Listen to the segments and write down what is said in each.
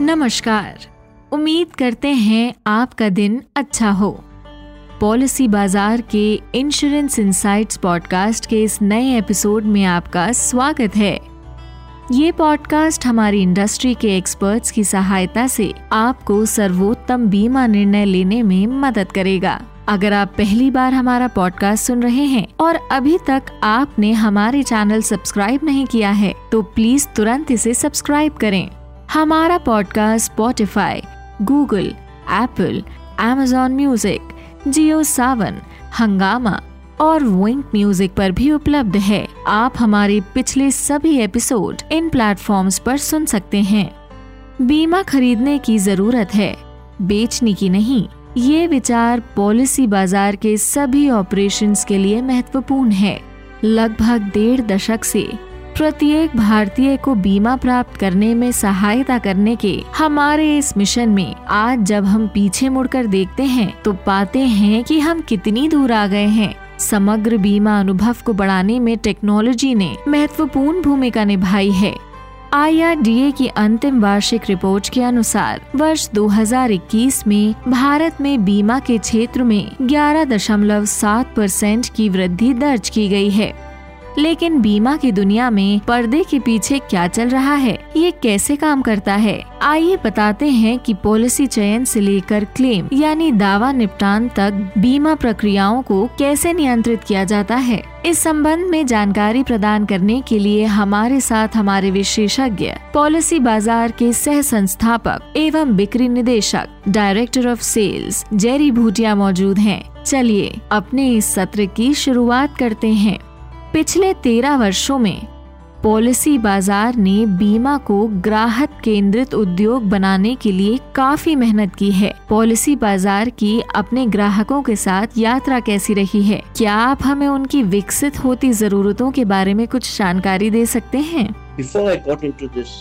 नमस्कार। उम्मीद करते हैं आपका दिन अच्छा हो। पॉलिसी बाज़ार के इंश्योरेंस इनसाइट्स पॉडकास्ट के इस नए एपिसोड में आपका स्वागत है। ये पॉडकास्ट हमारी इंडस्ट्री के एक्सपर्ट्स की सहायता से आपको सर्वोत्तम बीमा निर्णय लेने में मदद करेगा। अगर आप पहली बार हमारा पॉडकास्ट सुन रहे हैं और अभी तक आपने हमारे चैनल सब्सक्राइब नहीं किया है तो प्लीज़ तुरंत इसे सब्सक्राइब करें। हमारा podcast Spotify Google Apple Amazon music Jio Saavn Hungama और विंक म्यूज़िक पर भी उपलब्ध है। आप हमारे पिछले सभी एपिसोड इन प्लेटफॉर्म्स पर सुन सकते हैं। बीमा खरीदने की ज़रूरत है, बेचने की नहीं। ये विचार पॉलिसी बाज़ार के सभी ऑपरेशंस के लिए महत्वपूर्ण है। लगभग डेढ़ दशक से प्रत्येक भारतीय को बीमा प्राप्त करने में सहायता करने के हमारे इस मिशन में आज जब हम पीछे मुड़कर देखते हैं तो पाते हैं कि हम कितनी दूर आ गए हैं। समग्र बीमा अनुभव को बढ़ाने में टेक्नोलॉजी ने महत्वपूर्ण भूमिका निभाई है। आईआरडीए की अंतिम वार्षिक रिपोर्ट के अनुसार, वर्ष 2021 में भारत में बीमा के क्षेत्र में 11.7 परसेंट की वृद्धि दर्ज की गई है। लेकिन बीमा की दुनिया में पर्दे के पीछे क्या चल रहा है? ये कैसे काम करता है? आइए बताते हैं कि पॉलिसी चयन से लेकर क्लेम, यानी दावा निपटान तक बीमा प्रक्रियाओं को कैसे नियंत्रित किया जाता है? इस संबंध में जानकारी प्रदान करने के लिए हमारे साथ हमारे विशेषज्ञ, पॉलिसी बाज़ार के सह संस्थापक एवं बिक्री निदेशक, director of sales Jerry Bhutia मौजूद हैं। चलिए अपने इस सत्र की शुरुआत करते हैं। पिछले तेरह वर्षों में पॉलिसी बाज़ार ने बीमा को ग्राहक केंद्रित उद्योग बनाने के लिए काफ़ी मेहनत की है। पॉलिसी बाज़ार की अपने ग्राहकों के साथ यात्रा कैसी रही है? क्या आप हमें उनकी विकसित होती जरूरतों के बारे में कुछ जानकारी दे सकते हैं?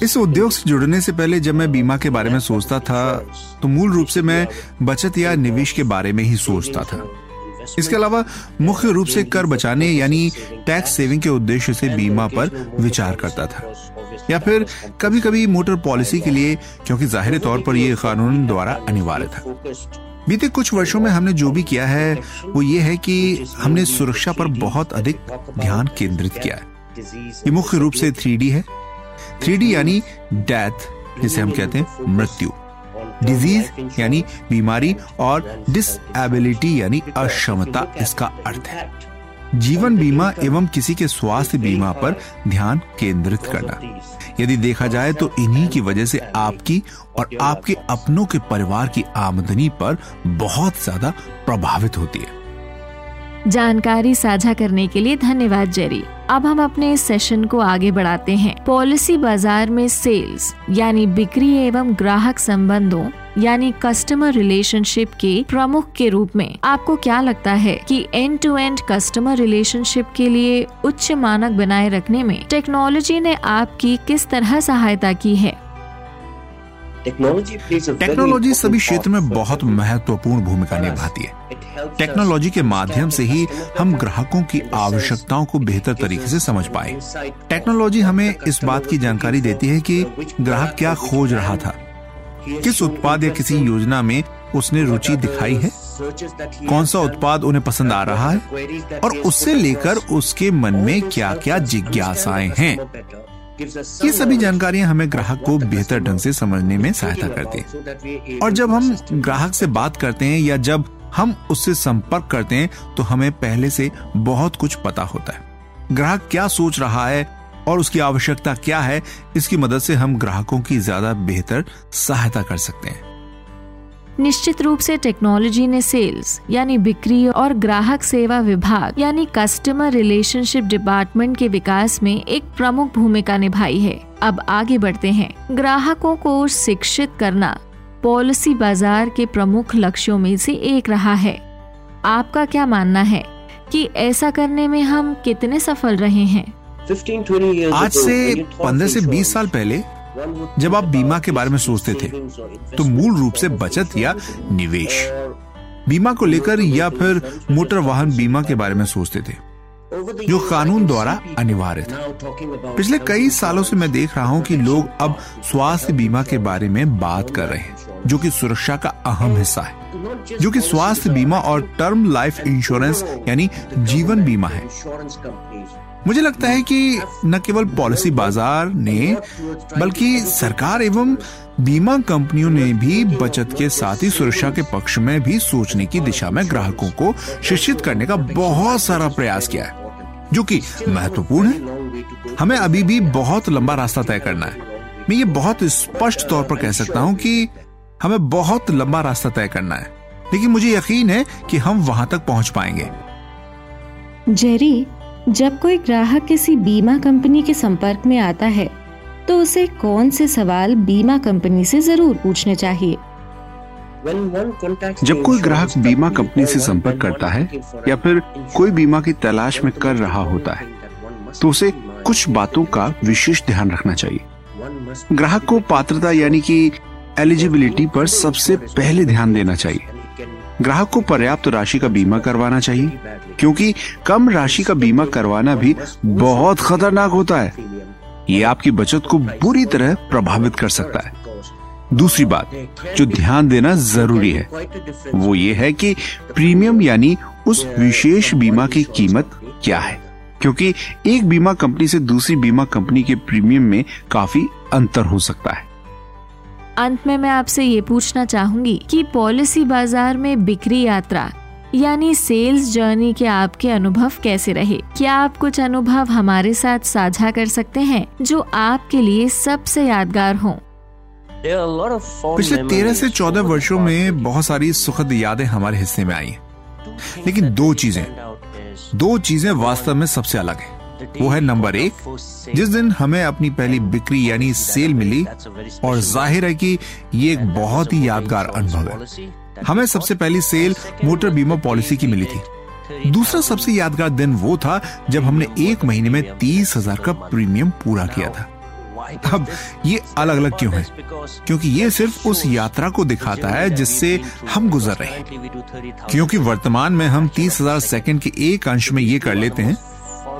इस उद्योग से जुड़ने से पहले जब मैं बीमा के बारे में सोचता था तो मूल रूप से मैं बचत या निवेश के बारे में ही सोचता था। इसके अलावा मुख्य रूप से कर बचाने यानी टैक्स सेविंग के उद्देश्य से बीमा पर विचार करता था। या फिर कभी कभी मोटर पॉलिसी के लिए, क्योंकि ज़ाहिर तौर पर यह कानून द्वारा अनिवार्य था। बीते कुछ वर्षों में हमने जो भी किया है, वो ये है कि हमने सुरक्षा पर बहुत अधिक ध्यान केंद्रित किया है। ये मुख्य रूप से थ्री है। थ्री यानी डेथ जिसे हम कहते हैं मृत्यु। डिज़ीज़ यानी बीमारी और डिसएबिलिटी यानी अक्षमता, इसका अर्थ है। जीवन बीमा एवं किसी के स्वास्थ्य बीमा पर ध्यान केंद्रित करना। यदि देखा जाए तो इन्हीं की वजह से आपकी और आपके अपनों के परिवार की आमदनी पर बहुत ज़्यादा प्रभावित होती है। जानकारी साझा करने के लिए धन्यवाद, जेरी। अब हम अपने इस सेशन को आगे बढ़ाते हैं। पॉलिसी बाज़ार में सेल्स यानी बिक्री एवं ग्राहक संबंधों, यानी कस्टमर रिलेशनशिप के प्रमुख के रूप में। आपको क्या लगता है कि end to end customer relationship के लिए उच्च मानक बनाए रखने में टेक्नोलॉजी ने आपकी किस तरह सहायता की है? टेक्नोलॉजी सभी क्षेत्र में बहुत महत्वपूर्ण भूमिका निभाती है। टेक्नोलॉजी के माध्यम से ही हम ग्राहकों की आवश्यकताओं को बेहतर तरीके से समझ पाए। टेक्नोलॉजी हमें इस बात की जानकारी देती है कि ग्राहक क्या खोज रहा था। किस उत्पाद या किसी योजना में उसने रुचि दिखाई है? कौन सा उत्पाद उन्हें पसंद आ रहा है? और उससे लेकर उसके मन में क्या क्या जिज्ञासाएँ हैं? ये सभी जानकारियाँ हमें ग्राहक को बेहतर ढंग से समझने में सहायता करती है। और जब हम ग्राहक से बात करते हैं या जब हम उससे संपर्क करते हैं तो हमें पहले से बहुत कुछ पता होता है। ग्राहक क्या सोच रहा है और उसकी आवश्यकता क्या है इसकी मदद से हम ग्राहकों की ज़्यादा बेहतर सहायता कर सकते हैं। निश्चित रूप से टेक्नोलॉजी ने सेल्स यानी बिक्री और ग्राहक सेवा विभाग यानी कस्टमर रिलेशनशिप डिपार्टमेंट के विकास में एक प्रमुख भूमिका निभाई है। अब आगे बढ़ते हैं। ग्राहकों को शिक्षित करना पॉलिसी बाज़ार के प्रमुख लक्ष्यों में से एक रहा है। आपका क्या मानना है कि ऐसा करने में हम कितने सफल रहे हैं? आज से पंद्रह से बीस साल पहले जब आप बीमा के बारे में सोचते थे तो मूल रूप से बचत या निवेश। बीमा को लेकर या फिर मोटर वाहन बीमा के बारे में सोचते थे, जो कानून द्वारा अनिवार्य था। पिछले कई सालों से मैं देख रहा हूँ कि लोग अब स्वास्थ्य बीमा के बारे में बात कर रहे हैं, जो कि सुरक्षा का अहम हिस्सा है, जो कि स्वास्थ्य बीमा और टर्म लाइफ इंश्योरेंस, यानी जीवन बीमा है। मुझे लगता है कि न केवल पॉलिसी बाज़ार ने, बल्कि सरकार एवं बीमा कंपनियों ने भी बचत के साथ ही सुरक्षा के पक्ष में भी सोचने की दिशा में ग्राहकों को शिक्षित करने का बहुत सारा प्रयास किया है, जो कि महत्वपूर्ण है। हमें अभी भी बहुत लंबा रास्ता तय करना है। मैं ये बहुत स्पष्ट तौर पर कह सकता हूँ कि हमें बहुत लंबा रास्ता तय करना है, लेकिन मुझे यकीन है कि हम वहाँ तक पहुँच पाएँगे। जेरी जब कोई ग्राहक किसी बीमा कंपनी के संपर्क में आता है तो उसे कौन से सवाल बीमा कंपनी से ज़रूर पूछने चाहिए जब कोई ग्राहक बीमा कंपनी से संपर्क करता है या फिर कोई बीमा की तलाश में कर रहा होता है तो उसे कुछ बातों का विशेष ध्यान रखना चाहिए ग्राहक को पात्रता यानी कि एलिजिबिलिटी पर सबसे पहले ध्यान देना चाहिए ग्राहक को पर्याप्त राशि का बीमा करवाना चाहिए क्योंकि कम राशि का बीमा करवाना भी बहुत खतरनाक होता है। ये आपकी बचत को बुरी तरह प्रभावित कर सकता है। दूसरी बात, जो ध्यान देना ज़रूरी है, वो ये है कि प्रीमियम यानी उस विशेष बीमा की कीमत क्या है। क्योंकि एक बीमा कंपनी से दूसरी बीमा कंपनी के प्रीमियम में काफ़ी अंतर हो सकता है। अंत में मैं आपसे ये पूछना चाहूँगी कि पॉलिसी बाज़ार में बिक्री यात्रा यानी सेल्स जर्नी के आपके अनुभव कैसे रहे? क्या आप कुछ अनुभव हमारे साथ साझा कर सकते हैं जो आपके लिए सबसे यादगार हों? पिछले तेरह से चौदह वर्षों में बहुत सारी सुखद यादें हमारे हिस्से में आई लेकिन दो चीज़ें दो चीज़ें वास्तव में सबसे अलग है। वो है नंबर एक जिस दिन हमें अपनी पहली बिक्री यानी सेल मिली और ज़ाहिर है कि ये एक बहुत ही यादगार अनुभव है। हमें सबसे पहली सेल मोटर बीमा पॉलिसी की मिली थी। दूसरा सबसे यादगार दिन वो था जब हमने एक महीने में तीस हज़ार का प्रीमियम पूरा किया था। अब ये अलग अलग क्यों है? क्योंकि ये सिर्फ़ उस यात्रा को दिखाता है जिससे हम गुजर रहे हैं। क्योंकि वर्तमान में हम तीस हज़ार सेकेंड के एक अंश में ये कर लेते हैं।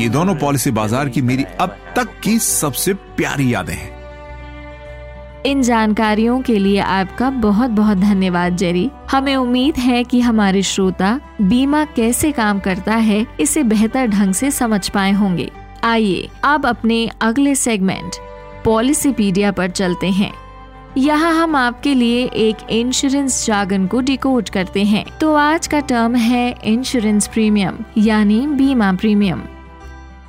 ये दोनों पॉलिसी बाज़ार की मेरी अब तक की सबसे प्यारी यादें हैं। इन जानकारियों के लिए आपका बहुत बहुत धन्यवाद, जेरी। हमें उम्मीद है कि हमारे श्रोता बीमा कैसे काम करता है, इसे बेहतर ढंग से समझ पाए होंगे। आइए, अब अपने अगले सेगमेंट पॉलिसीपीडिया पर चलते हैं। यहाँ हम आपके लिए एक इंश्योरेंस जागन को डिकोड करते हैं। तो आज का टर्म है इंश्योरेंस प्रीमियम यानी बीमा प्रीमियम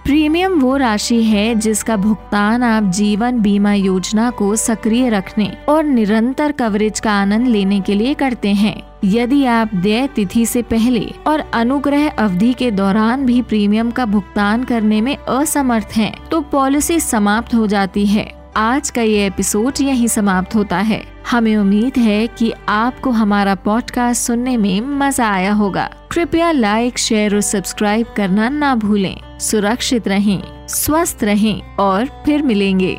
प्रीमियम वो राशि है जिसका भुगतान आप जीवन बीमा योजना को सक्रिय रखने और निरंतर कवरेज का आनंद लेने के लिए करते हैं। यदि आप देय तिथि से पहले और अनुग्रह अवधि के दौरान भी प्रीमियम का भुगतान करने में असमर्थ हैं, तो पॉलिसी समाप्त हो जाती है। आज का ये एपिसोड यही समाप्त होता है। हमें उम्मीद है कि आपको हमारा पॉडकास्ट सुनने में मज़ा आया होगा। कृपया लाइक, शेयर और सब्सक्राइब करना ना भूलें। सुरक्षित रहें, स्वस्थ रहें और फिर मिलेंगे।